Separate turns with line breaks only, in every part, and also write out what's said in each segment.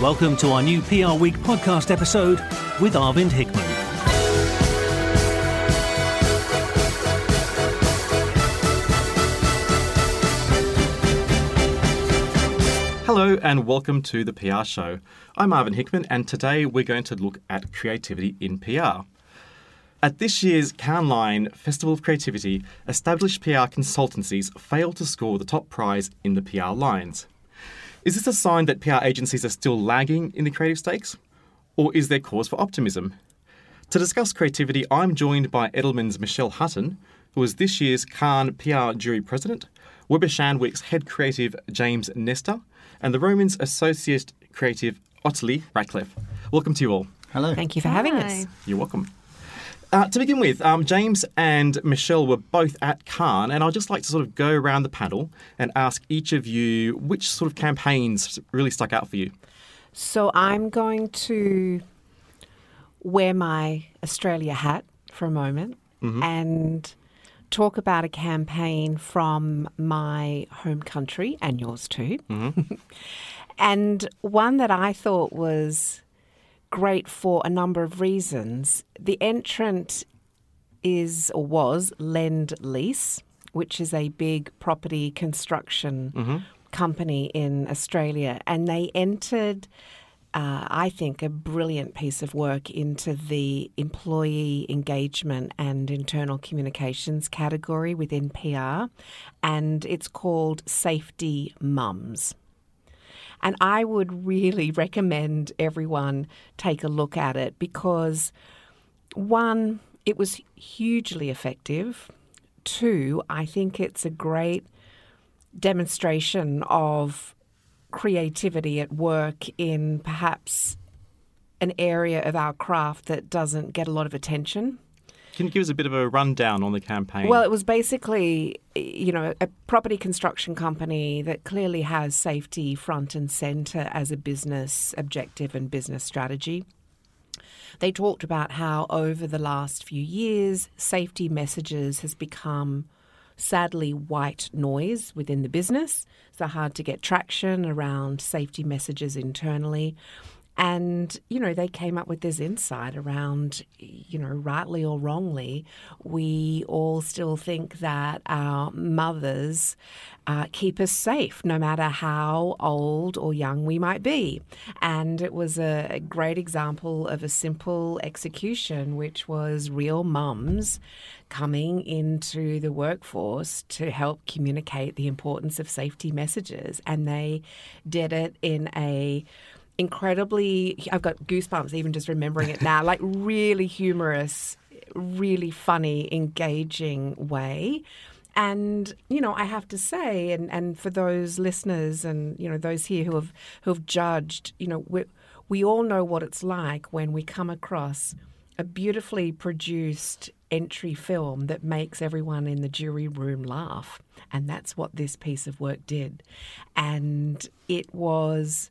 Welcome to our new PR Week podcast episode with Arvind Hickman.
Hello and welcome to the PR Show. I'm Arvind Hickman, and today we're going to look at creativity in PR. At this year's Cannes Festival of Creativity, established PR consultancies failed to score the top prize in the PR Lions. Is this a sign that PR agencies are still lagging in the creative stakes? Or is there cause for optimism? To discuss creativity, I'm joined by Edelman's Michelle Hutton, who was this year's Cannes PR jury president, Weber Shandwick's head creative James Nester, and the Romans Associate Creative Ottilie Ratcliffe. Welcome to you all.
Hello.
Thank you for having us.
You're welcome. Uh, to begin with, um, James and Michelle were both at Cannes, and I'd just like to sort of go around the panel and ask each of you which sort of campaigns really stuck out for you.
So I'm going to wear my Australia hat for a moment and talk about a campaign from my home country and yours too. and one that I thought was great for a number of reasons. The entrant is or was Lend Lease, which is a big property construction company in Australia, and they entered. Uh, I think a brilliant piece of work into the employee engagement and internal communications category within PR, and it's called Safety Mums. And I would really recommend everyone take a look at it because, one, it was hugely effective. Two, I think it's a great demonstration of creativity at work in perhaps an area of our craft that doesn't get a lot of attention.
Can you give us a bit of a rundown on the campaign?
Well, it was basically, you know, a property construction company that clearly has safety front and center as a business objective and business strategy. They talked about how over the last few years, safety messages has become sadly white noise within the business. So hard to get traction around safety messages internally. And, you know, they came up with this insight around, you know, rightly or wrongly, we all still think that our mothers uh, keep us safe, no matter how old or young we might be. And it was a, a great example of a simple execution, which was real mums coming into the workforce to help communicate the importance of safety messages. And they did it in a incredibly I've got goosebumps even just remembering it now, like really humorous, really funny, engaging way. And you know, I have to say, and, and for those listeners and you know those here who have who have judged, you know, we we all know what it's like when we come across a beautifully produced entry film that makes everyone in the jury room laugh. And that's what this piece of work did. And it was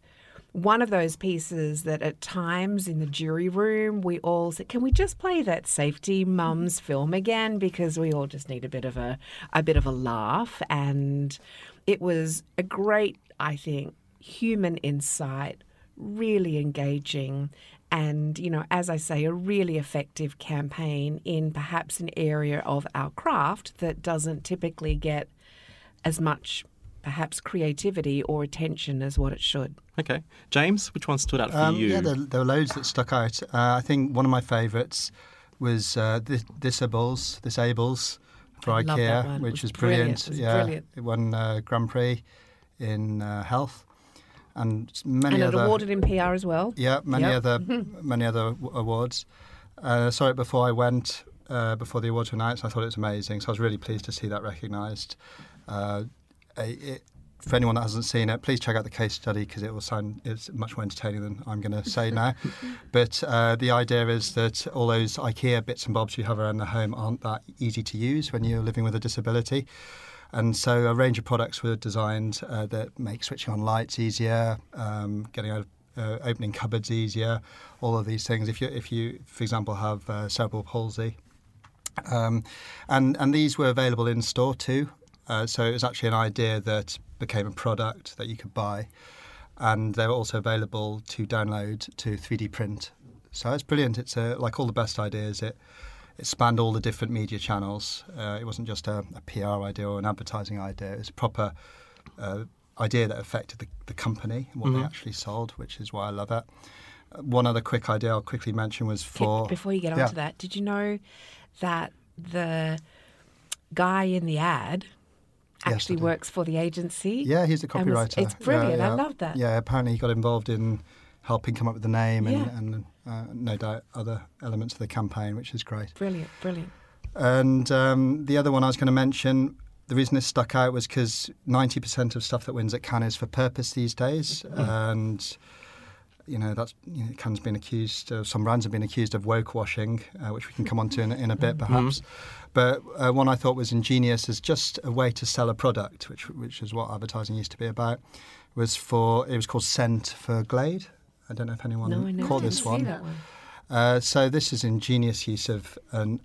one of those pieces that at times in the jury room we all said, "Can we just play that safety mums mm-hmm. film again?" Because we all just need a bit of a a bit of a laugh, and it was a great, I think, human insight, really engaging. And, you know, as I say, a really effective campaign in perhaps an area of our craft that doesn't typically get as much perhaps creativity or attention as what it should.
Okay. James, which one stood out for
Um,
you?
yeah, there, there were loads that stuck out. Uh, I think one of my favourites was uh, Dis- ThisAbles, ThisAbles for
I
IKEA,
love that one. It
which
was
was
brilliant.
brilliant.
It was
yeah,
brilliant.
it won uh, Grand Prix in uh, health, and many other.
and it
other.
awarded in PR as well.
Yeah, many
Yep.
other many other awards. Uh, saw it before I went, uh, before the awards were announced. I thought it was amazing, so I was really pleased to see that recognised. Uh, it, for anyone that hasn't seen it, please check out the case study because it will sound it's much more entertaining than I'm going to say now. but uh, the idea is that all those IKEA bits and bobs you have around the home aren't that easy to use when you're living with a disability. And so a range of products were designed uh, that make switching on lights easier, um, getting out of uh, opening cupboards easier, all of these things. If you, if you, for example, have uh, cerebral palsy, um, and and these were available in store too. Uh, so it was actually an idea that became a product that you could buy, and they were also available to download to 3D print. So it's brilliant. It's uh, like all the best ideas. It it spanned all the different media channels. Uh, it wasn't just a, a PR idea or an advertising idea. It was a proper uh, idea that affected the, the company and what they actually sold, which is why I love it. Uh, One other quick idea I'll quickly mention was for
Before you get
Yeah.
on to that, did you know that the guy in the ad actually works for the agency?
Yeah, he's a
and was-
copywriter.
it's brilliant.
Yeah,
I love that.
Yeah, apparently he got involved in helping come up with the name and,
Yeah.
and uh, no doubt other elements of the campaign, which is great.
Brilliant, brilliant.
And um, the other one I was going to mention, the reason this stuck out was because 90% of stuff that wins at Cannes is for purpose these days. And, you know, that's, you know, Cannes been accused, of, some brands have been accused of woke washing, uh, which we can come on to in, in a bit perhaps. But uh, one I thought was ingenious as just a way to sell a product, which, which is what advertising used to be about, was for, it was called Scent for Glade. I don't know if anyone
No, I never
caught
did
this one.
that one.
Uh, so this is ingenious use of an,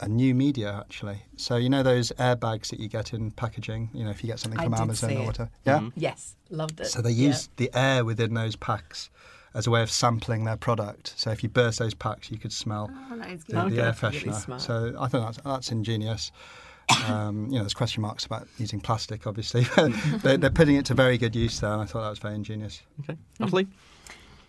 a new media actually. So you know those airbags that you get in packaging. You know if you get something
I
from
did
Amazon
see
or
it.
whatever. Yeah.
Yes, loved it.
So they
Yeah.
the air within those packs as a way of sampling their product. So if you burst those packs, you could smell
Oh,
the,
good.
the air
Okay. Really
freshener. so I think that's, that's ingenious. Um, you know, there's question marks about using plastic, obviously, but they're, they're putting it to very good use there, and I thought that was very ingenious.
Okay. Lovely.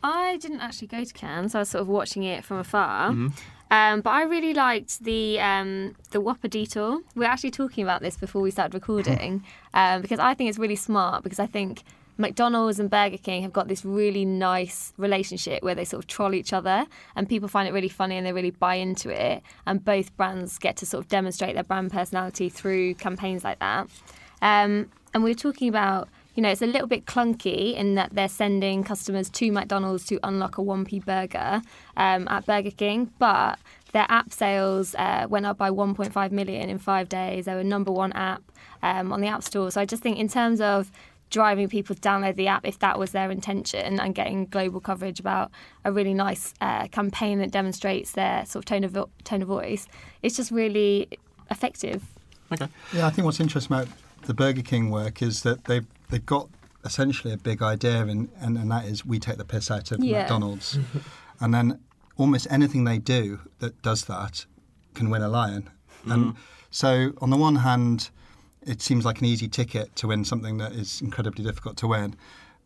I didn't actually go to Cannes, so I was sort of watching it from afar.
Mm-hmm.
Um, but I really liked the um, the Whopper detour. We are actually talking about this before we started recording um, because I think it's really smart because I think McDonald's and Burger King have got this really nice relationship where they sort of troll each other and people find it really funny and they really buy into it. And both brands get to sort of demonstrate their brand personality through campaigns like that. Um, and we were talking about, you know, it's a little bit clunky in that they're sending customers to McDonald's to unlock a 1p burger um, at Burger King, but their app sales uh, went up by 1.5 million in five days. They were number one app um, on the App Store. So I just think, in terms of driving people to download the app, if that was their intention, and getting global coverage about a really nice uh, campaign that demonstrates their sort of tone of vo- tone of voice, it's just really effective.
Okay.
Yeah, I think what's interesting about the Burger King work is that they've they've got essentially a big idea, and, and, and that is we take the piss out of
Yeah.
McDonald's, and then almost anything they do that does that can win a lion. And so, on the one hand, it seems like an easy ticket to win something that is incredibly difficult to win.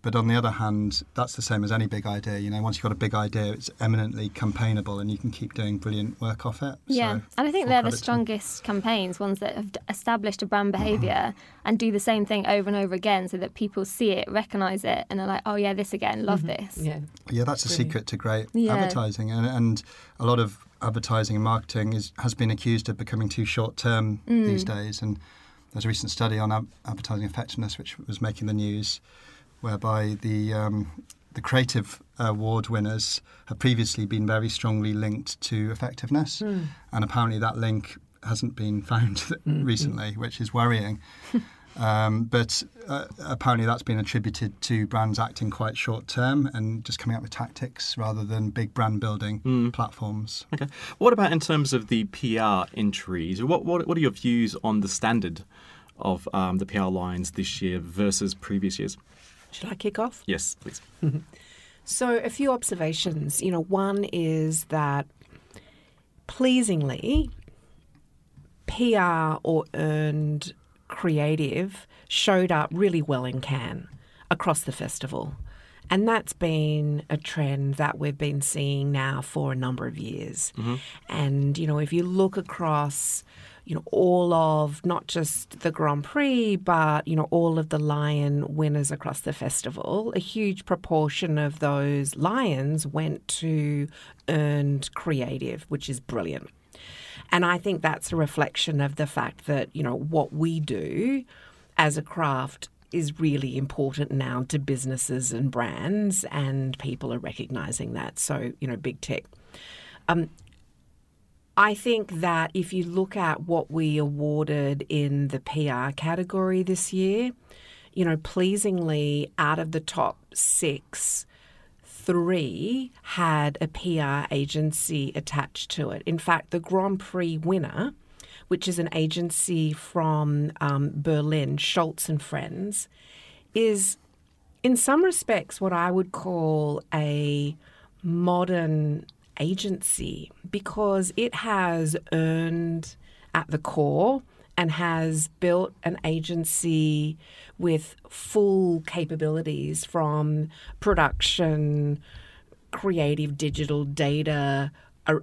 But on the other hand, that's the same as any big idea. You know, once you've got a big idea, it's eminently campaignable, and you can keep doing brilliant work off it.
Yeah,
So,
and I think they're the
credit to
strongest campaigns, ones that have established a brand behaviour and do the same thing over and over again, so that people see it, recognise it, and are like, "Oh yeah, this again, love this."
Yeah.
Yeah, that's the secret to great
Yeah.
advertising, and, and a lot of advertising and marketing is has been accused of becoming too short term
Mm.
these days. And there's a recent study on advertising effectiveness which was making the news, whereby the um, the creative award winners have previously been very strongly linked to effectiveness,
Hmm.
and apparently that link hasn't been found recently, which is worrying. Um, but uh, apparently that's been attributed to brands acting quite short term and just coming up with tactics rather than big brand building platforms.
Okay. What about in terms of the PR entries? What what, what are your views on the standard of um, the PR Lions this year versus previous years?
Should I kick off?
Yes, please.
So, a few observations. You know, one is that pleasingly, PR or earned creative showed up really well in Cannes across the festival. And that's been a trend that we've been seeing now for a number of years. Mm-hmm. And, you know, if you look across, you know, all of not just the Grand Prix, but, you know, all of the Lion winners across the festival, a huge proportion of those Lions went to earned creative, which is brilliant. And I think that's a reflection of the fact that, you know, what we do as a craft is really important now to businesses and brands, and people are recognizing that. So, you know, big tech. Um, I think that if you look at what we awarded in the PR category this year, you know, pleasingly, out of the top six, three had a PR agency attached to it. In fact, the Grand Prix winner, which is an agency from um, Berlin, Scholz and Friends, is in some respects what I would call a modern agency because it has earned at the core and has built an agency with full capabilities from production, creative digital data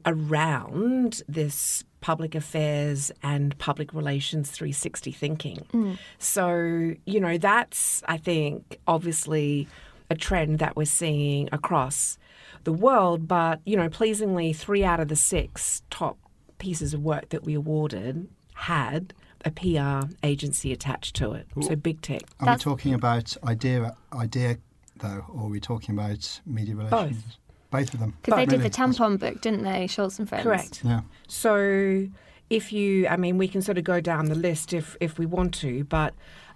around this public affairs and public relations 360 thinking. Mm. So, you know, that's, I think, obviously a trend that we're seeing across the world. But, you know, pleasingly, three out of the six top pieces of work that we awarded had a PR agency attached to it. So big tech.
Are we talking about idea, idea though, or are we talking about media relations? Both of them.
Because they did
Really?
the tampon book, didn't they? Scholz and Friends.
Correct.
Yeah.
So if you, I mean, we can sort of go down the list if if we want to, but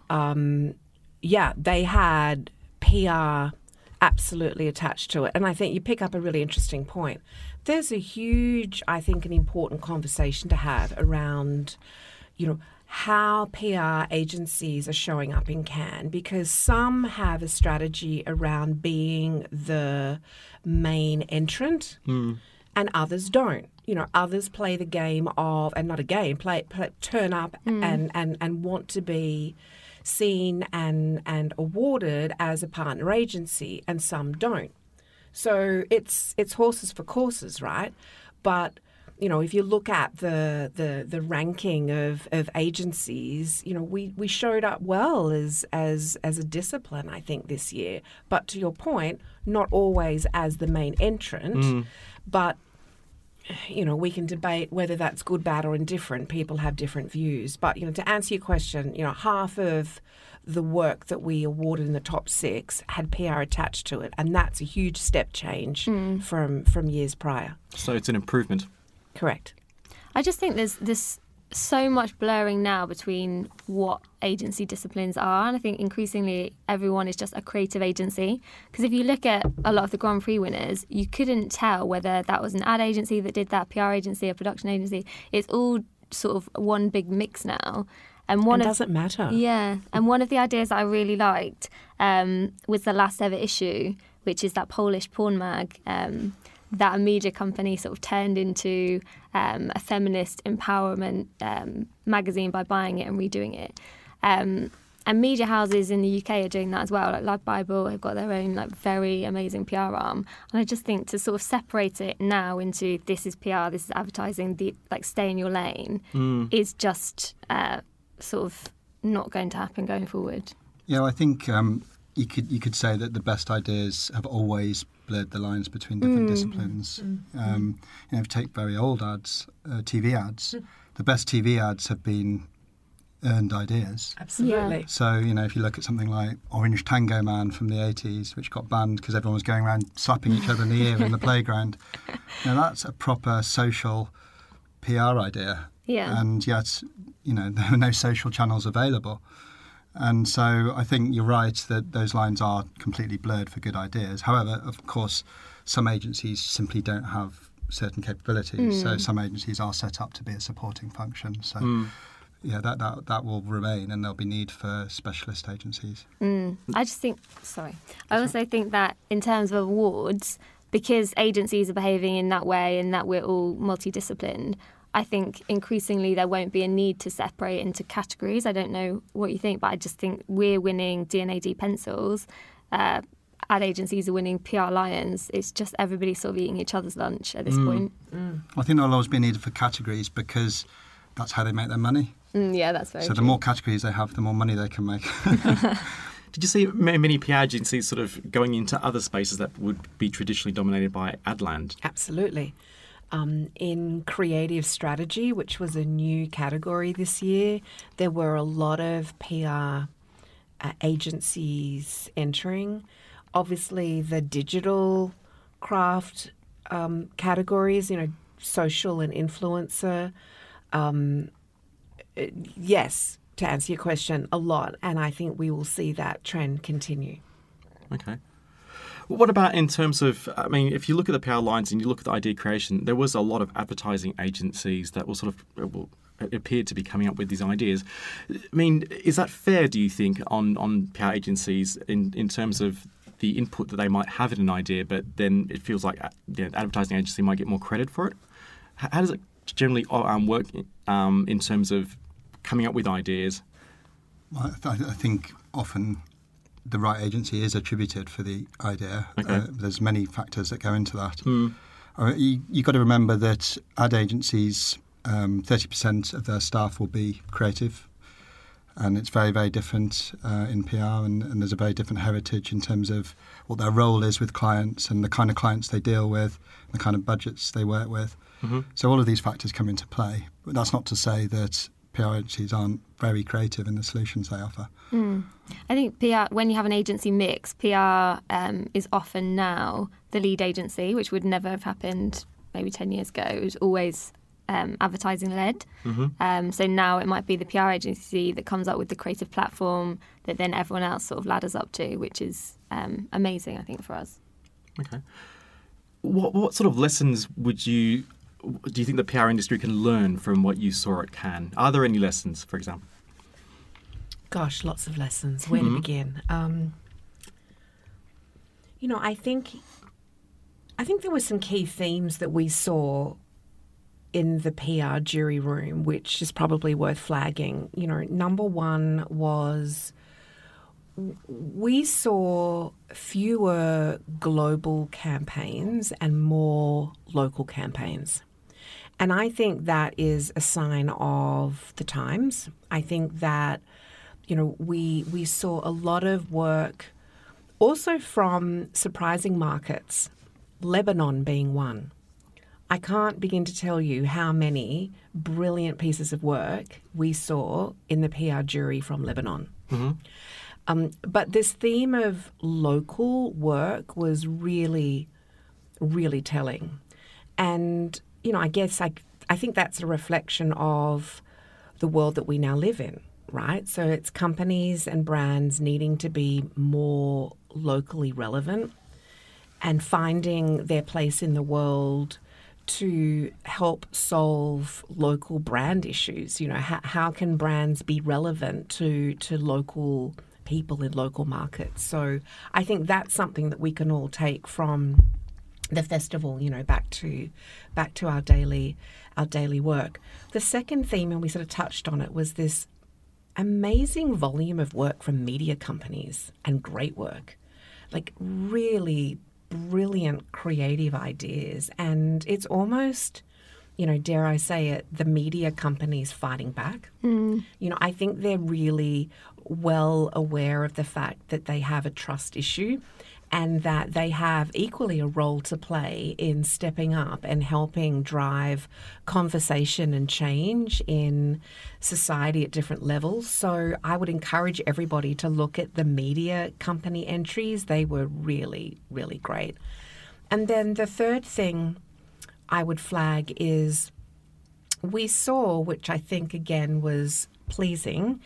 um, yeah, they had PR absolutely attached to it, and I think you pick up a really interesting point. There's a huge, I think, an important conversation to have around, you know. How PR agencies are showing up in Cannes because some have a strategy around being the main entrant hmm. and others don't. You know, others play the game of, and not a game, play, play turn up hmm. and, and, and want to be seen and, and awarded as a partner agency, and some don't. So it's it's horses for courses, right? But you know, if you look at the the, the ranking of, of agencies, you know, we, we showed up well as as as a discipline, I think, this year. But to your point, not always as the main entrant, mm-hmm. but you know, we can debate whether that's good, bad, or indifferent. People have different views. But, you know, to answer your question, you know, half of the work that we awarded in the top six had PR attached to it. And that's a huge step change mm. from, from years prior.
So it's an improvement.
Correct.
I just think there's this so much blurring now between what agency disciplines are, and I think increasingly everyone is just a creative agency. Because if you look at a lot of the Grand Prix winners, you couldn't tell whether that was an ad agency that did that, PR agency, a production agency. It's all sort of one big mix now. And one
It
of
doesn't matter.
yeah, and one of the ideas that I really liked um, was the last ever issue, which is that Polish porn mag um, that a media company sort of turned into um, a feminist empowerment um, magazine by buying it and redoing it. Um, and media houses in the UK are doing that as well. Like LADbible have got their own like very amazing PR arm, and I just think to sort of separate it now into this is PR, this is advertising, the like stay in your lane, is just uh, sort of not going to happen going forward.
Yeah, I think um, you could you could say that the best ideas have always blurred the lines between different disciplines. Um, you know, if you take very old ads, uh, TV ads, the best TV ads have been earned ideas.
Absolutely.
So, you know, if you look at something like Orange Tango Man from the 80s, which got banned because everyone was going around slapping each other in the ear in the playground, now that's a proper social PR idea.
Yeah.
And yet, you know, there were no social channels available. And so I think you're right that those lines are completely blurred for good ideas. However, of course, some agencies simply don't have certain capabilities. So hmm. some agencies are set up to be a supporting function. So hmm. yeah, that, that that will remain, and there'll be need for specialist agencies. Hmm.
I just think, sorry, I also think that in terms of awards, because agencies are behaving in that way and that we're all multidisciplined, I think increasingly there won't be a need to separate into categories. I don't know what you think, but I just think we're winning D&AD pencils. Uh, ad agencies are winning PR Lions. It's just everybody sort of eating each other's lunch at this point.
I think there'll always be a need for categories because that's how they make their money.
Mm, yeah, that's very
so the more categories they have, the more money they can make.
Did you see many PR agencies sort of going into other spaces that would be traditionally dominated by Adland?
Absolutely. Um, in creative strategy, which was a new category this year, there were a lot of PR uh, agencies entering. Obviously, the digital craft um, categories, you know, social and influencer. Um, uh, yes, to answer your question, a lot. And I think we will see that trend continue.
Okay. What about in terms of, I mean, if you look at the power lines and you look at the idea creation, there was a lot of advertising agencies that were sort of, uh, well, appeared to be coming up with these ideas. I mean, is that fair, do you think, on, on PR agencies in, in terms of the input that they might have in an idea, but then it feels like uh, the advertising agency might get more credit for it? How does it generally um, work um, in terms of coming up with ideas?
Well, I think often the right agency is attributed for the idea.
Okay.
Uh, there's many factors that go into that. Uh, you, you've got to remember that ad agencies, um, 30% of their staff will be creative. And it's very, very different uh, in PR, and, and there's a very different heritage in terms of what their role is with clients and the kind of clients they deal with, the kind of budgets they work with. So all of these factors come into play. But that's not to say that PR agencies aren't very creative in the solutions they offer.
I think PR, when you have an agency mix, PR um, is often now the lead agency, which would never have happened maybe 10 years ago. It was always um, advertising led. Um, so now it might be the PR agency that comes up with the creative platform that then everyone else sort of ladders up to, which is um, amazing, I think, for us.
Okay. What, what sort of lessons would you do you think the PR industry can learn from what you saw at Cannes? Are there any lessons, for example?
Gosh, lots of lessons. Where to begin? Um, you know, I think, I think there were some key themes that we saw in the PR jury room, which is probably worth flagging. You know, number one was we saw fewer global campaigns and more local campaigns. And I think that is a sign of the times. I think that, you know, we we saw a lot of work also from surprising markets, Lebanon being one. I can't begin to tell you how many brilliant pieces of work we saw in the PR jury from Lebanon. Um, but this theme of local work was really, really telling. And, you know, I guess I, I think that's a reflection of the world that we now live in, right? So it's companies and brands needing to be more locally relevant and finding their place in the world to help solve local brand issues. You know, how, how can brands be relevant to, to local people in local markets? So I think that's something that we can all take from the festival, you know, back to back to our daily our daily work. The second theme, and we sort of touched on it, was this amazing volume of work from media companies and great work. Like really brilliant creative ideas. And it's almost, you know, dare I say it, the media companies fighting back. Mm. You know, I think they're really well aware of the fact that they have a trust issue and that they have equally a role to play in stepping up and helping drive conversation and change in society at different levels. So I would encourage everybody to look at the media company entries. They were really, really great. And then the third thing I would flag is we saw, which I think again was pleasing,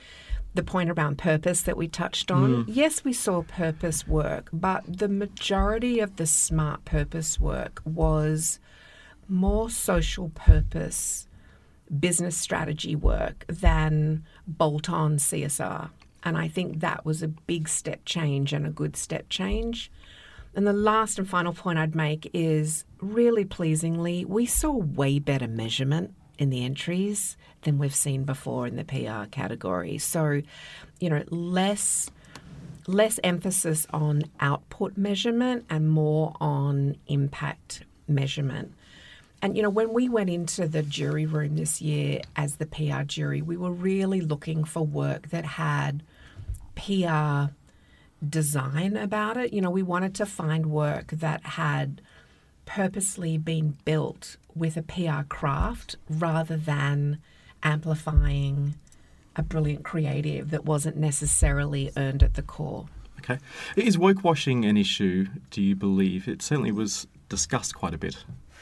the point around purpose that we touched on. Mm. Yes, we saw purpose work, but the majority of the smart purpose work was more social purpose business strategy work than bolt on CSR. And I think that was a big step change and a good step change. And the last and final point I'd make is really pleasingly, we saw way better measurement in the entries than we've seen before in the PR category. So, you know, less less emphasis on output measurement and more on impact measurement. And you know, when we went into the jury room this year as the PR jury, we were really looking for work that had PR design about it. You know, we wanted to find work that had purposely been built with a PR craft rather than amplifying a brilliant creative that wasn't necessarily earned at the core.
Okay. Is woke washing an issue, do you believe? It certainly was discussed quite a bit.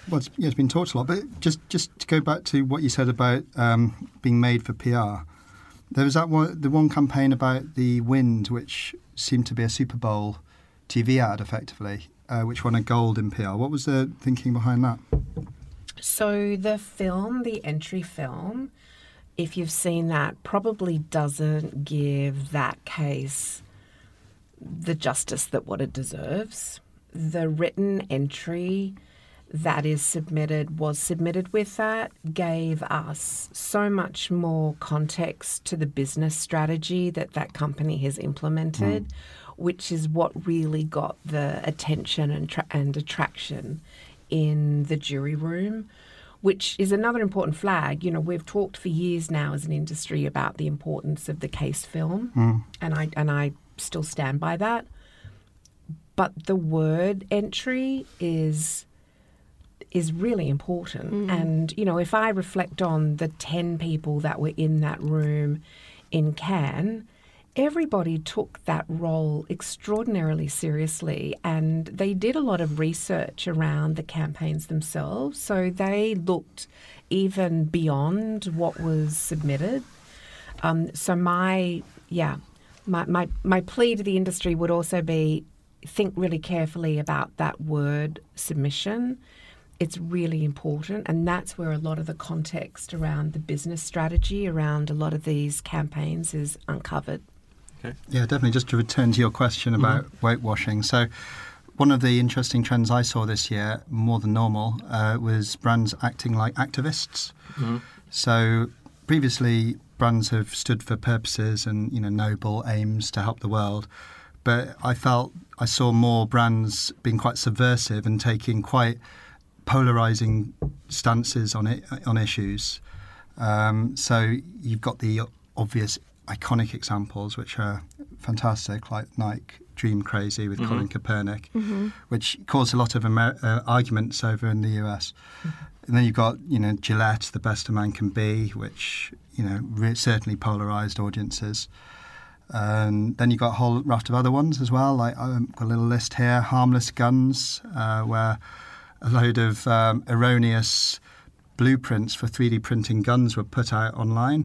Well, it's, yeah, it's been talked a lot, but just just to go back to what you said about um, being made for PR, there was that one, the one campaign about the wind, which seemed to be a Super Bowl TV ad, effectively, uh, which won a gold in PR. What was the thinking behind that?
So the film, the entry film, if you've seen that, probably doesn't give that case the justice that what it deserves. The written entry that is submitted was submitted with that gave us so much more context to the business strategy that that company has implemented, hmm. which is what really got the attention and, tra- and attraction in the jury room. Which is another important flag. You know, we've talked for years now as an industry about the importance of the case film, hmm. and I and I still stand by that. But the word entry is is really important. Hmm. And, you know, if I reflect on the 10 people that were in that room in Cannes, everybody took that role extraordinarily seriously and they did a lot of research around the campaigns themselves. So they looked even beyond what was submitted. Um, so my, yeah, my, my, my plea to the industry would also be think really carefully about that word submission it's really important and that's where a lot of the context around the business strategy around a lot of these campaigns is uncovered
Yeah, definitely. Just to return to your question about woke washing. So, one of the interesting trends I saw this year, more than normal, uh, was brands acting like activists. So, previously, brands have stood for purposes and you know noble aims to help the world, but I felt I saw more brands being quite subversive and taking quite polarizing stances on it on issues. Um, so you've got the obvious iconic examples, which are fantastic, like Nike Dream Crazy with Colin Kaepernick, which caused a lot of Amer- uh, arguments over in the US. And then you've got, you know, Gillette, The Best a Man Can Be, which, you know, re- certainly polarized audiences. And then you've got a whole raft of other ones as well, like I've got a little list here Harmless Guns, uh, where a load of um, erroneous blueprints for 3D printing guns were put out online.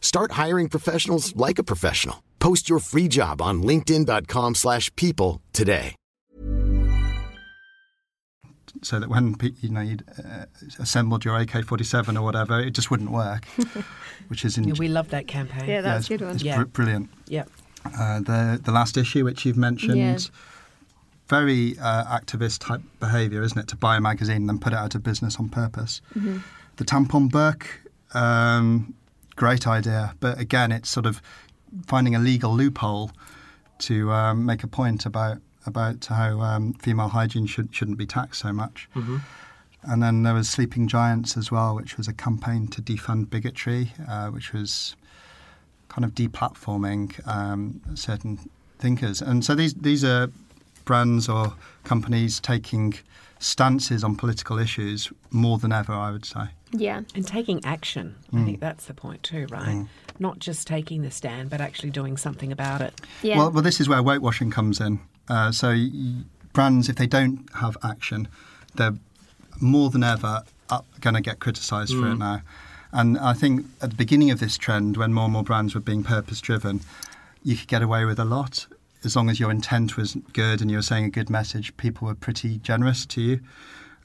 Start hiring professionals like a professional. Post your free job on linkedin.com/people slash people today.
so that when you know you'd uh, assembled your AK-47 or whatever, it just wouldn't work, which is in,
Yeah, we love that campaign.
Yeah, that's
it's,
a good one.
It's
Yeah.
br- brilliant.
Yeah.
Uh, the the last issue, which you've mentioned,
Yeah.
very uh, activist type behaviour, isn't it? To buy a magazine and then put it out of business on purpose.
Mm-hmm.
The tampon book, um, great idea, but again, it's sort of finding a legal loophole to um, make a point about about how um, female hygiene should shouldn't be taxed so much. And then there was Sleeping Giants as well, which was a campaign to defund bigotry, uh, which was kind of deplatforming um, certain thinkers. And so these these are brands or companies taking stances on political issues more than ever, I would say.
Yeah.
And taking action. I think mm. that's the point too, right? Mm. Not just taking the stand, but actually doing something about it.
Yeah.
Well, well, this is where woke washing comes in. Uh, so brands, if they don't have action, they're more than ever going to get criticised for it mm. now. And I think at the beginning of this trend, when more and more brands were being purpose driven, you could get away with a lot as long as your intent was good and you were saying a good message. People were pretty generous to you.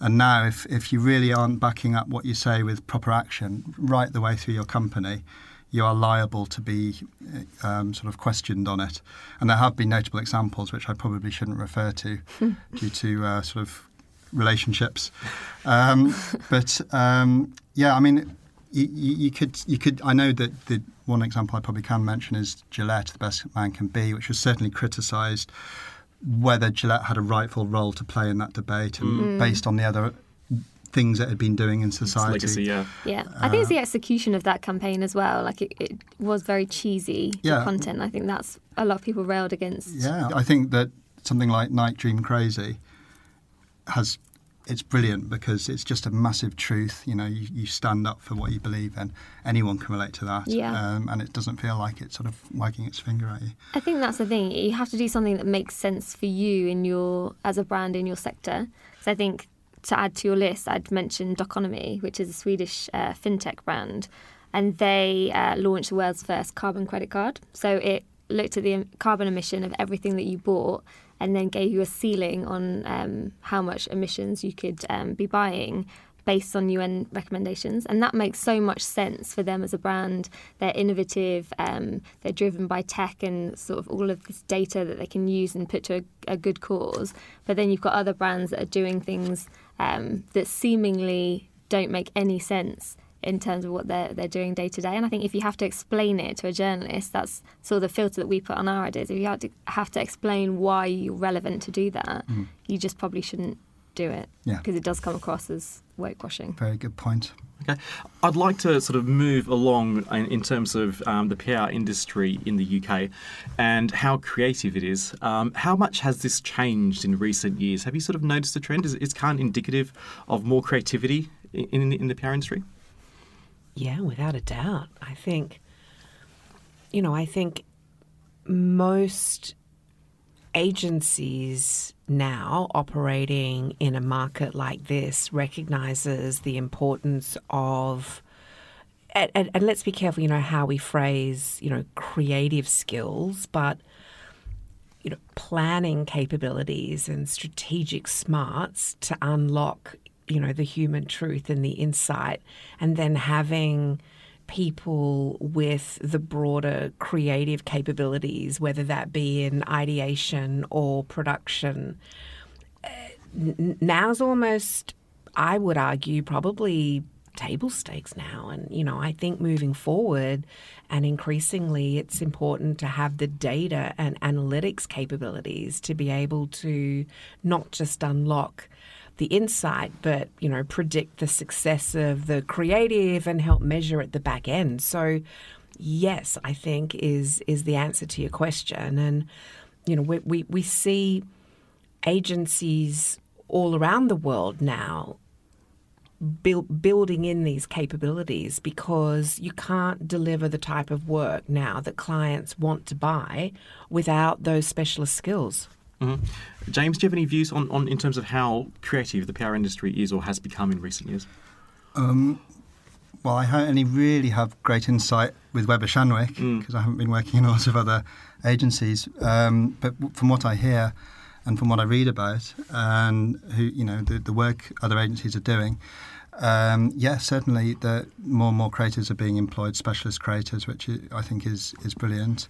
And now, if, if you really aren't backing up what you say with proper action right the way through your company, you are liable to be um, sort of questioned on it. And there have been notable examples, which I probably shouldn't refer to due to uh, sort of relationships. Um, but um, yeah, I mean, you, you, you could you could. I know that the one example I probably can mention is Gillette, the best man can be, which was certainly criticised whether Gillette had a rightful role to play in that debate, and mm. based on the other things it had been doing in
It's
society.
legacy, yeah.
Yeah, I uh, think it's the execution of that campaign as well. Like it, it was very cheesy the
Yeah.
content. I think that's a lot of people railed against.
Yeah, I think that something like Nike Dream Crazy has it's brilliant because it's just a massive truth. You know, you, you stand up for what you believe in. Anyone can relate to that.
Yeah.
Um, and it doesn't feel like it's sort of wagging its finger at you.
I think that's the thing. You have to do something that makes sense for you in your as a brand in your sector. So I think to add to your list, I'd mention Doconomy, which is a Swedish uh, fintech brand, and they uh, launched the world's first carbon credit card. So it looked at the carbon emission of everything that you bought, and then gave you a ceiling on um, how much emissions you could um, be buying based on UN recommendations. And that makes so much sense for them as a brand. They're innovative, um, they're driven by tech and sort of all of this data that they can use and put to a, a good cause. But then you've got other brands that are doing things um, that seemingly don't make any sense in terms of what they're they're doing day to day. And I think if you have to explain it to a journalist, that's sort of the filter that we put on our ideas. If you have to have to explain why you're relevant to do that, you just probably shouldn't do it
Yeah.
because it does come across as woke washing.
Very good point.
Okay. I'd like to sort of move along in, in terms of um, the PR industry in the UK and how creative it is. Um, how much has this changed in recent years? Have you sort of noticed a trend? Is, is Cannes indicative of more creativity in, in, in the PR industry?
Yeah, without a doubt. I think, you know, I think most agencies now operating in a market like this recognizes the importance of and, and, and let's be careful, you know, how we phrase, you know, creative skills, but you know, planning capabilities and strategic smarts to unlock, you know, the human truth and the insight, and then having people with the broader creative capabilities, whether that be in ideation or production. Uh, now's almost, I would argue, probably table stakes now. And, you know, I think moving forward and increasingly it's important to have the data and analytics capabilities to be able to not just unlock the insight, but, you know, predict the success of the creative and help measure at the back end. So, yes, I think is is the answer to your question. And, you know, we, we, we see agencies all around the world now build, building in these capabilities because you can't deliver the type of work now that clients want to buy without those specialist skills.
Mm-hmm. James, do you have any views on, on in terms of how creative the PR industry is or has become in recent years?
Um, well, I only really have great insight with Weber Shandwick because
Mm.
I haven't been working in a lot of other agencies. Um, but from what I hear and from what I read about, and who you know the, the work other agencies are doing, um, yeah, certainly the more and more creators are being employed, specialist creators, which i- I think is is brilliant.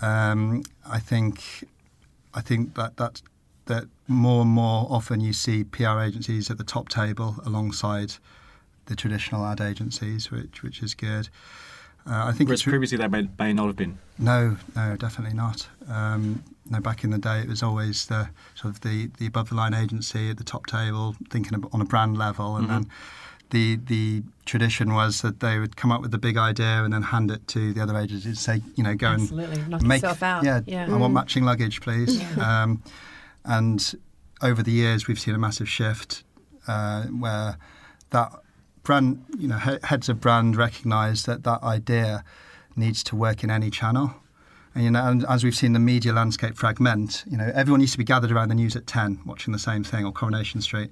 Um, I think I think that that that more and more often you see PR agencies at the top table alongside the traditional ad agencies, which which is good. Uh, I think
Whereas previously they may, may not have been.
no, no, definitely not. Um, no, back in the day, it was always the sort of the, the above the line agency at the top table, thinking on a brand level, and
Mhm.
then the the tradition was that they would come up with the big idea and then hand it to the other agencies, and say, you know, go
Absolutely,
and
knock
make
yourself out.
yeah,
Yeah.
I want
Mm.
matching luggage, please. um, and over the years, we've seen a massive shift uh, where that brand, you know, he- heads of brand recognise that that idea needs to work in any channel. And, you know, and as we've seen the media landscape fragment, you know, everyone used to be gathered around the news at 10 watching the same thing or Coronation Street.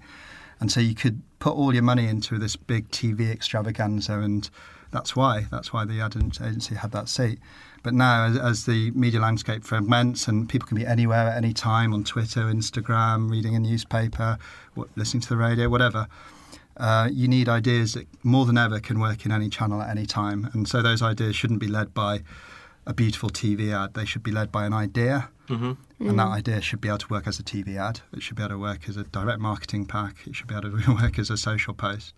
And so you could put all your money into this big TV extravaganza, and that's why that's why the ad agency had that seat. But now, as, as the media landscape fragments and people can be anywhere at any time on Twitter, Instagram, reading a newspaper, listening to the radio, whatever. Uh, you need ideas that more than ever can work in any channel at any time, and so those ideas shouldn't be led by a beautiful TV ad. They should be led by an idea,
Mhm.
and that
Mm.
idea should be able to work as a TV ad. It should be able to work as a direct marketing pack. It should be able to work as a social post.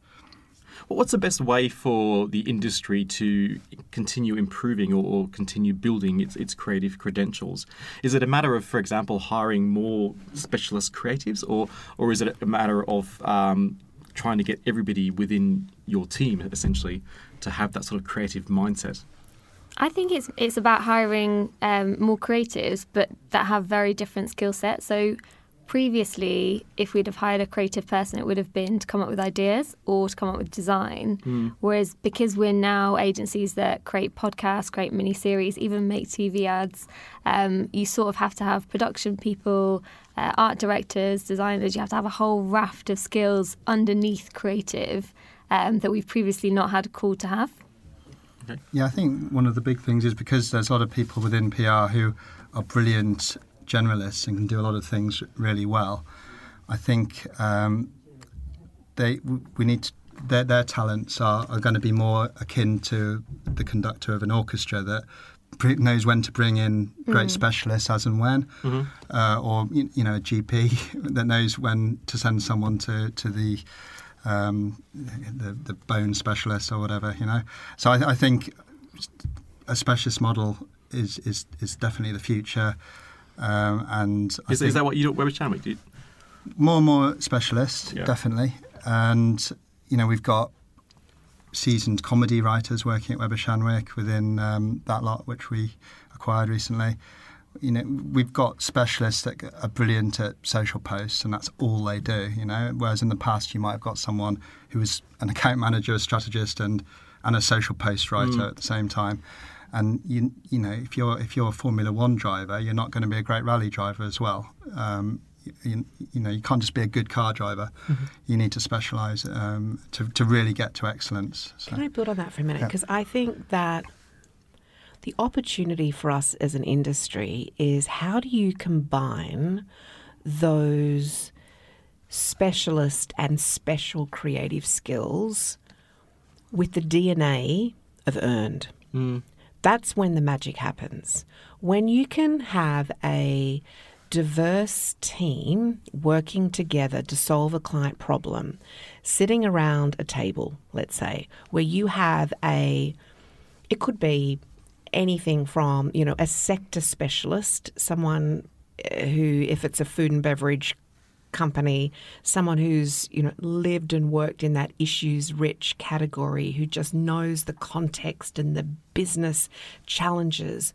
Well, What's the best way for the industry to continue improving or, or continue building its, its creative credentials? Is it a matter of, for example, hiring more specialist creatives, or or is it a matter of um, trying to get everybody within your team essentially to have that sort of creative mindset?
I think it's it's about hiring um, more creatives, but that have very different skill sets. So previously, if we'd have hired a creative person, it would have been to come up with ideas or to come up with design.
Mm.
Whereas because we're now agencies that create podcasts, create mini series, even make TV ads, um, you sort of have to have production people, uh, art directors, designers. You have to have a whole raft of skills underneath creative um, that we've previously not had a call to have.
Yeah, I think one of the big things is because there's a lot of people within PR who are brilliant generalists and can do a lot of things really well. I think um, they we need to, their their talents are, are going to be more akin to the conductor of an orchestra that knows when to bring in great
Mm.
specialists as and when,
Mhm.
uh, or you you know a GP that knows when to send someone to to the um, the, the bone specialist or whatever, you know. So I, I think a specialist model is, is, is definitely the future. Um, and
Is, is that what you do at Weber you,
more and more specialists,
Yeah.
definitely. And, you know, we've got seasoned comedy writers working at Weber Shandwick within um, that lot, which we acquired recently. You know, we've got specialists that are brilliant at social posts, and that's all they do. You know, whereas in the past you might have got someone who was an account manager, a strategist, and and a social post writer
Mm.
at the same time. And you you know, if you're if you're a Formula One driver, you're not going to be a great rally driver as well. Um, you, you know, you can't just be a good car driver.
Mhm.
You need to specialise um, to to really get to excellence. So.
Can I build on that for a minute?
Yeah.
Because I think that the opportunity for us as an industry is how do you combine those specialist and special creative skills with the DNA of earned?
Mm.
That's when the magic happens. When you can have a diverse team working together to solve a client problem, sitting around a table, let's say, where you have a, it could be anything from, you know, a sector specialist, someone uh, who, if it's a food and beverage company, someone who's you know lived and worked in that issues rich category, who just knows the context and the business challenges,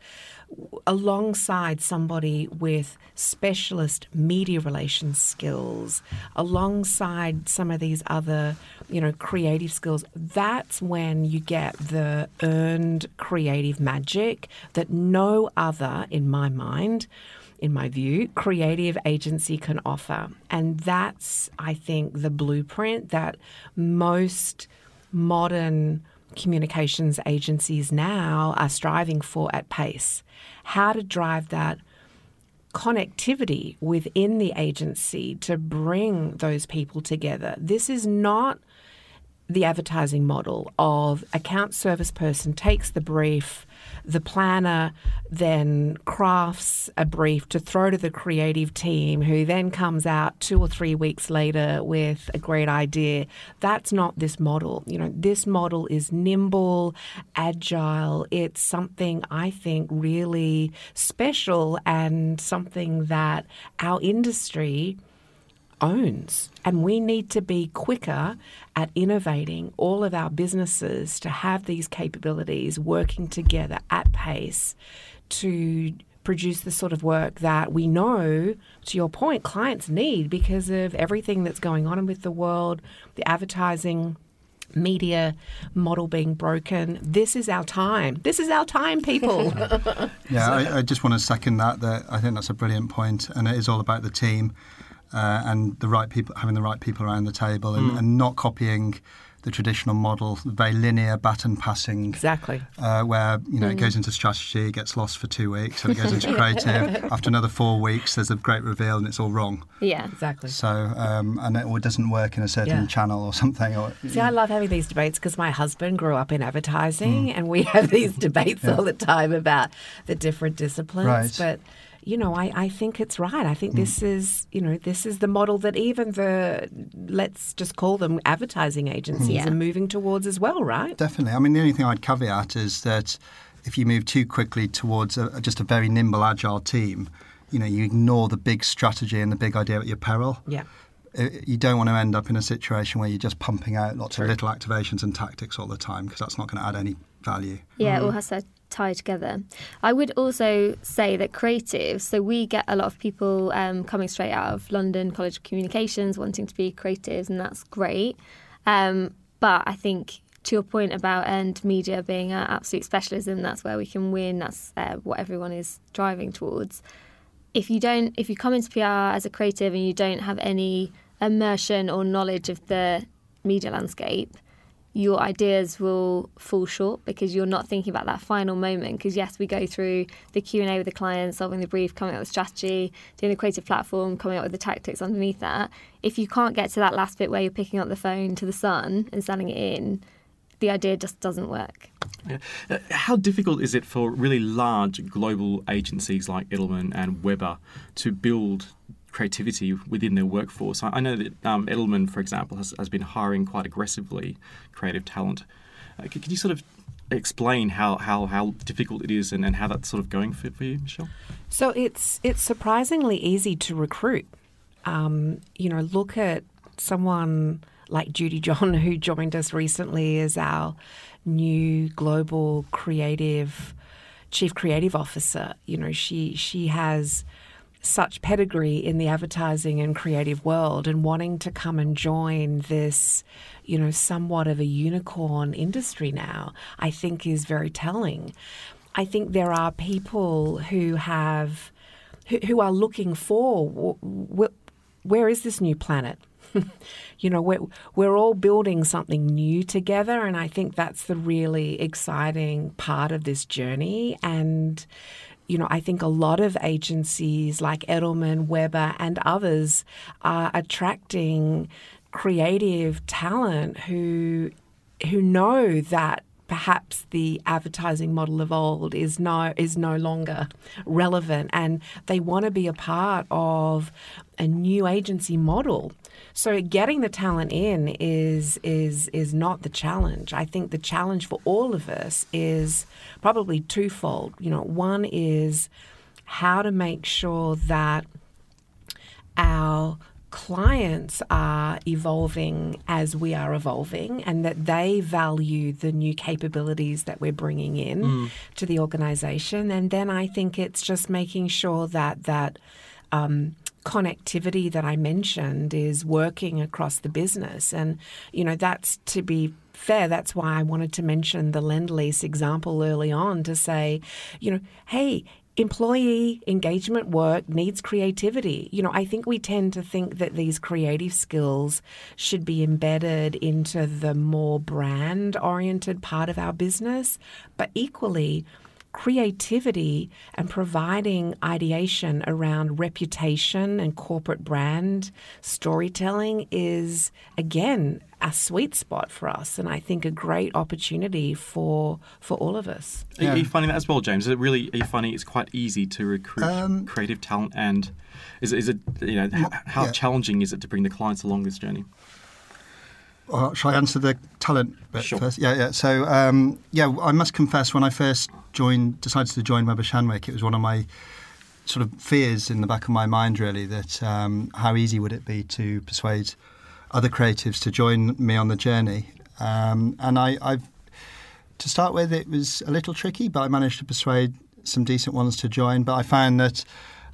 alongside somebody with specialist media relations skills, alongside some of these other you know creative skills. That's when you get the earned creative magic that no other, in my mind in my view, creative agency can offer. And that's, I think, the blueprint that most modern communications agencies now are striving for at pace. How to drive that connectivity within the agency to bring those people together. This is not the advertising model of account service person takes the brief, the planner then crafts a brief to throw to the creative team, who then comes out two or three weeks later with a great idea. That's not this model. You know, this model is nimble, agile. It's something I think really special and something that our industry owns. And we need to be quicker at innovating all of our businesses to have these capabilities working together at pace to produce the sort of work that we know, to your point, clients need because of everything that's going on with the world, the advertising media model being broken. This is our time. This is our time, people.
yeah, I, I, just want to second that. That I think that's a brilliant point, and it is all about the team uh, and the right people, having the right people around the table, and, mm. and not copying the traditional model, very linear baton passing.
Exactly.
Uh, where you know mm. it goes into strategy, gets lost for two weeks, and it goes into creative. After another four weeks, there's a great reveal, and it's all wrong.
Yeah,
exactly.
So, um, and it, or it doesn't work in a certain yeah. channel or something. Or,
See, I love having these debates because my husband grew up in advertising, mm. and we have these debates yeah. all the time about the different disciplines.
Right.
But you know, I, I think it's right. I think mm. this is, you know, this is the model that even the, let's just call them advertising agencies yeah. are moving towards as well, right?
Definitely. I mean, the only thing I'd caveat is that if you move too quickly towards a, just a very nimble, agile team, you know, you ignore the big strategy and the big idea at your peril.
Yeah
uh, you don't want to end up in a situation where you're just pumping out lots True. of little activations and tactics all the time because that's not going to add any value.
Yeah, mm. it all has to tie together. I would also say that creatives, so we get a lot of people um, coming straight out of London College of Communications wanting to be creatives, and that's great. Um, but I think to your point about earned media being our absolute specialism, that's where we can win. That's uh, what everyone is driving towards. If you don't, if you come into PR as a creative and you don't have any immersion or knowledge of the media landscape, your ideas will fall short because you're not thinking about that final moment. Because yes we go through the q&a with the client solving the brief coming up with strategy doing the creative platform coming up with the tactics underneath that. If you can't get to that last bit where you're picking up the phone to the Sun and sending it in the idea just doesn't work.
Yeah. Uh, how difficult is it for really large global agencies like Edelman and Weber to build creativity within their workforce. I, know that um, Edelman, for example, has, has, been hiring quite aggressively creative talent. Uh, can, you sort of explain how, how, how difficult it is and, and how that's sort of going for, for you, Michelle?
So it's it's surprisingly easy to recruit. Um, you know, look at someone like Judy John, who joined us recently as our new global creative chief creative officer. You know, she she has such pedigree in the advertising and creative world and wanting to come and join this, you know, somewhat of a unicorn industry now, I think is very telling. I think there are people who have, who, who are looking for where is this new planet? you know, we're, we're all building something new together. And I think that's the really exciting part of this journey. And, you know, I think a lot of agencies like Edelman, Weber, and others are attracting creative talent who who know that perhaps the advertising model of old is no is no longer relevant and they want to be a part of a new agency model so getting the talent in is is is not the challenge. I think the challenge for all of us is probably twofold. You know, one is how to make sure that our clients are evolving as we are evolving and that they value the new capabilities that we're bringing in mm. to the organization and then i think it's just making sure that that um, connectivity that I mentioned is working across the business. And, you know, that's to be fair. That's why I wanted to mention the Lendlease example early on to say, you know, hey, employee engagement work needs creativity. You know, I think we tend to think that these creative skills should be embedded into the more brand oriented part of our business, but equally, creativity and providing ideation around reputation and corporate brand storytelling is again a sweet spot for us and I think a great opportunity for for all of us.
Are, you- are you finding that as well, James? Is it really are you finding it's quite easy to recruit um, creative talent and is, it- is it you know how
yeah.
challenging is it to bring the clients along this journey?
Well, shall I answer the talent bit
Sure.
first? Yeah, yeah. So, um, yeah, I must confess, when I first joined, decided to join Weber Shandwick, it was one of my sort of fears in the back of my mind, really, that um, how easy would it be to persuade other creatives to join me on the journey? Um, and I, I've, to start with, it was a little tricky, but I managed to persuade some decent ones to join. But I found that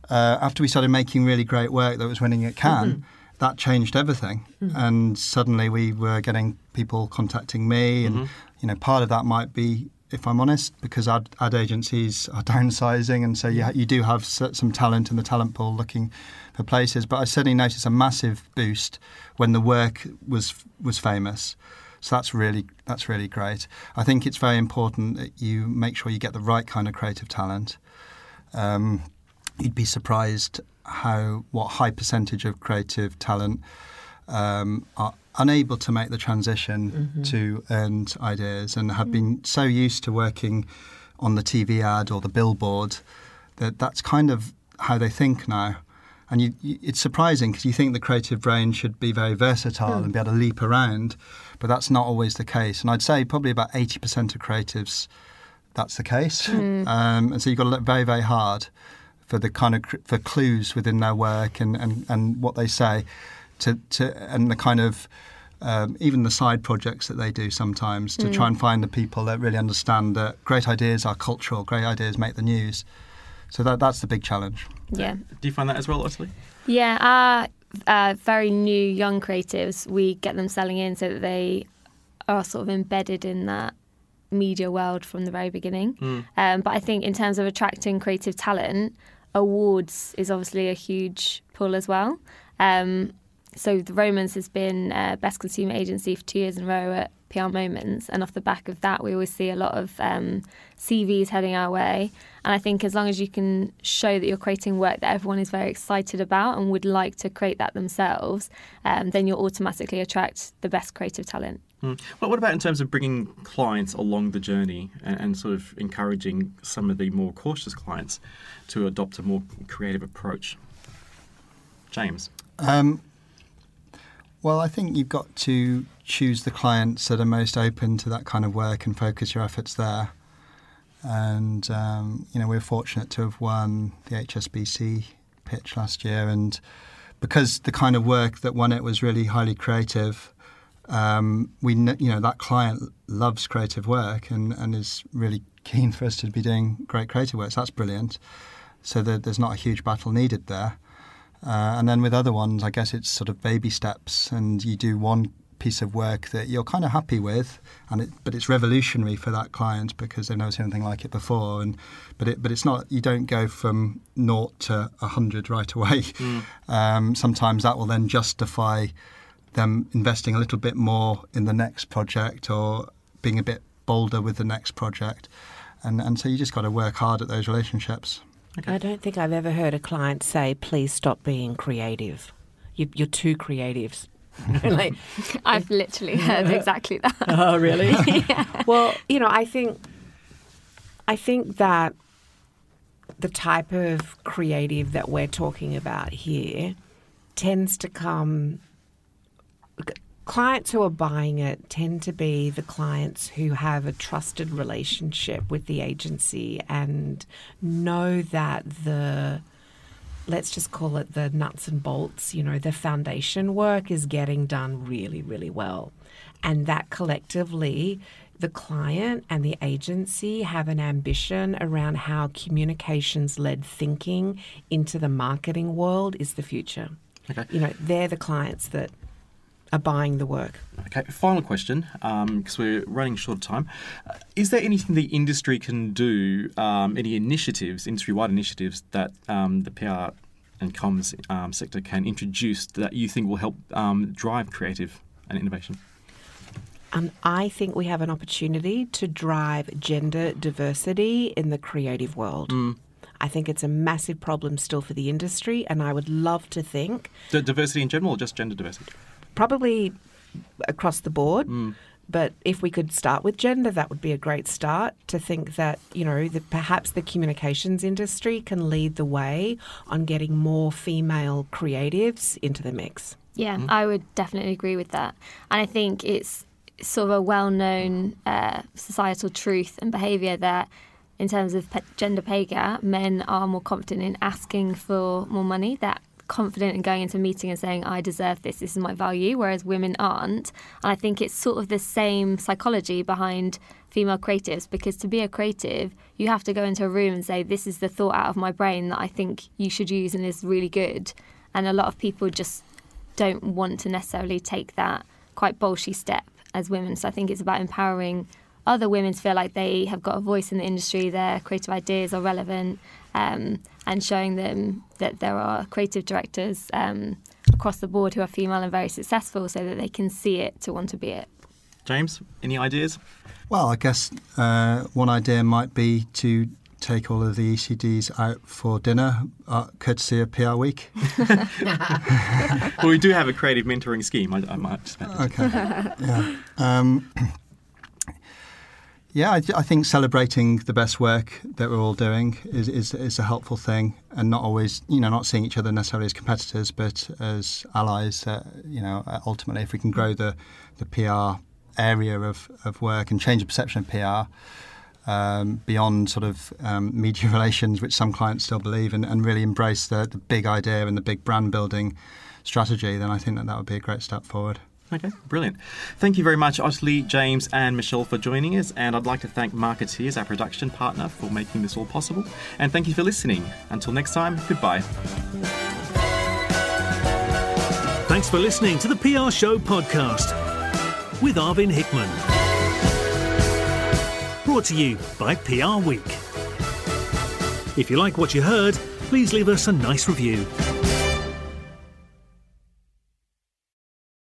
uh, after we started making really great work that was winning at Cannes, that changed everything. And suddenly we were getting people contacting me, and you know, part of that might be, if I'm honest, because ad, ad agencies are downsizing, and so you, you do have some talent in the talent pool looking for places. But I certainly noticed a massive boost when the work was was famous. So that's really that's really great. I think it's very important that you make sure you get the right kind of creative talent. Um, you'd be surprised how what high percentage of creative talent um, are unable to make the transition to earned ideas and have been so used to working on the TV ad or the billboard that that's kind of how they think now. And you, you, it's surprising because you think the creative brain should be very versatile and be able to leap around, but that's not always the case. And I'd say probably about 80% of creatives, that's the case. Um, and so you've got to look very, very hard for the kind of cr- for clues within their work and, and, and what they say, to, to and the kind of um, even the side projects that they do sometimes to try and find the people that really understand that great ideas are cultural, great ideas make the news. So that that's the big challenge.
Yeah.
Do you find that as well, Ottilie?
Yeah, our uh, very new young creatives, we get them selling in so that they are sort of embedded in that media world from the very beginning. Um, but I think in terms of attracting creative talent, awards is obviously a huge pull as well. Um, so the Romans has been uh, best consumer agency for two years in a row at PR Moments, and off the back of that, we always see a lot of um, CVs heading our way. And I think as long as you can show that you're creating work that everyone is very excited about and would like to create that themselves, um, then you'll automatically attract the best creative talent.
Mm. Well, what about in terms of bringing clients along the journey and, and sort of encouraging some of the more cautious clients to adopt a more creative approach? James.
Um, well, I think you've got to choose the clients that are most open to that kind of work and focus your efforts there. And um, you know, we're fortunate to have won the HSBC pitch last year, and because the kind of work that won it was really highly creative, um, we kn- you know that client loves creative work and, and is really keen for us to be doing great creative work. So that's brilliant. So that there's not a huge battle needed there. Uh, and then with other ones, I guess it's sort of baby steps, and you do one piece of work that you're kind of happy with, and it, but it's revolutionary for that client because they've never seen anything like it before. And but it but it's not you don't go from naught to a hundred right away. Um, sometimes that will then justify them investing a little bit more in the next project or being a bit bolder with the next project, and and so you just got to work hard at those relationships.
I don't think I've ever heard a client say, please stop being creative. You, you're too creative. like,
I've literally heard exactly that.
oh, really? Well, you know, I think, I think that the type of creative that we're talking about here tends to come. Clients who are buying it tend to be the clients who have a trusted relationship with the agency and know that the let's just call it the nuts and bolts, you know, the foundation work is getting done really, really well. And that collectively, the client and the agency have an ambition around how communications led thinking into the marketing world is the future.
Okay.
You know, they're the clients that are buying the work.
Okay, final question, because we're running short of time. Uh, is there anything the industry can do, um, any initiatives, industry wide initiatives that um, the PR and comms um, sector can introduce that you think will help um, drive creative and innovation?
Um, I think we have an opportunity to drive gender diversity in the creative world. I think it's a massive problem still for the industry, and I would love to think,
D- diversity in general, or just gender diversity?
Probably across the board, but if we could start with gender, that would be a great start. To think that you know that perhaps the communications industry can lead the way on getting more female creatives into the mix.
Yeah, I would definitely agree with that. And I think it's sort of a well known uh, societal truth and behaviour that, in terms of pe- gender pay gap, men are more confident in asking for more money. That confident in going into a meeting and saying, I deserve this, this is my value, whereas women aren't. And I think it's sort of the same psychology behind female creatives because to be a creative, you have to go into a room and say, This is the thought out of my brain that I think you should use and is really good. And a lot of people just don't want to necessarily take that quite bolshy step as women. So I think it's about empowering other women to feel like they have got a voice in the industry, their creative ideas are relevant, um, and showing them that there are creative directors um, across the board who are female and very successful so that they can see it to want to be it.
James, any ideas?
Well, I guess uh, one idea might be to take all of the ECDs out for dinner, uh, courtesy of PR Week.
well, we do have a creative mentoring scheme. I, I might just mention.
Okay. yeah. Um, yeah, I, I think celebrating the best work that we're all doing is, is, is a helpful thing, and not always, you know, not seeing each other necessarily as competitors, but as allies. Uh, you know, ultimately, if we can grow the the PR area of, of work and change the perception of PR. Um, beyond sort of um, media relations, which some clients still believe, and, and really embrace the, the big idea and the big brand building strategy, then I think that that would be a great step forward.
Okay, brilliant. Thank you very much, Ottilie, James, and Michelle for joining us. And I'd like to thank Marketeers, our production partner, for making this all possible. And thank you for listening. Until next time, goodbye.
Thanks for listening to the PR Show podcast with Arvind Hickman. Brought to you by PR Week. If you like what you heard, please leave us a nice review.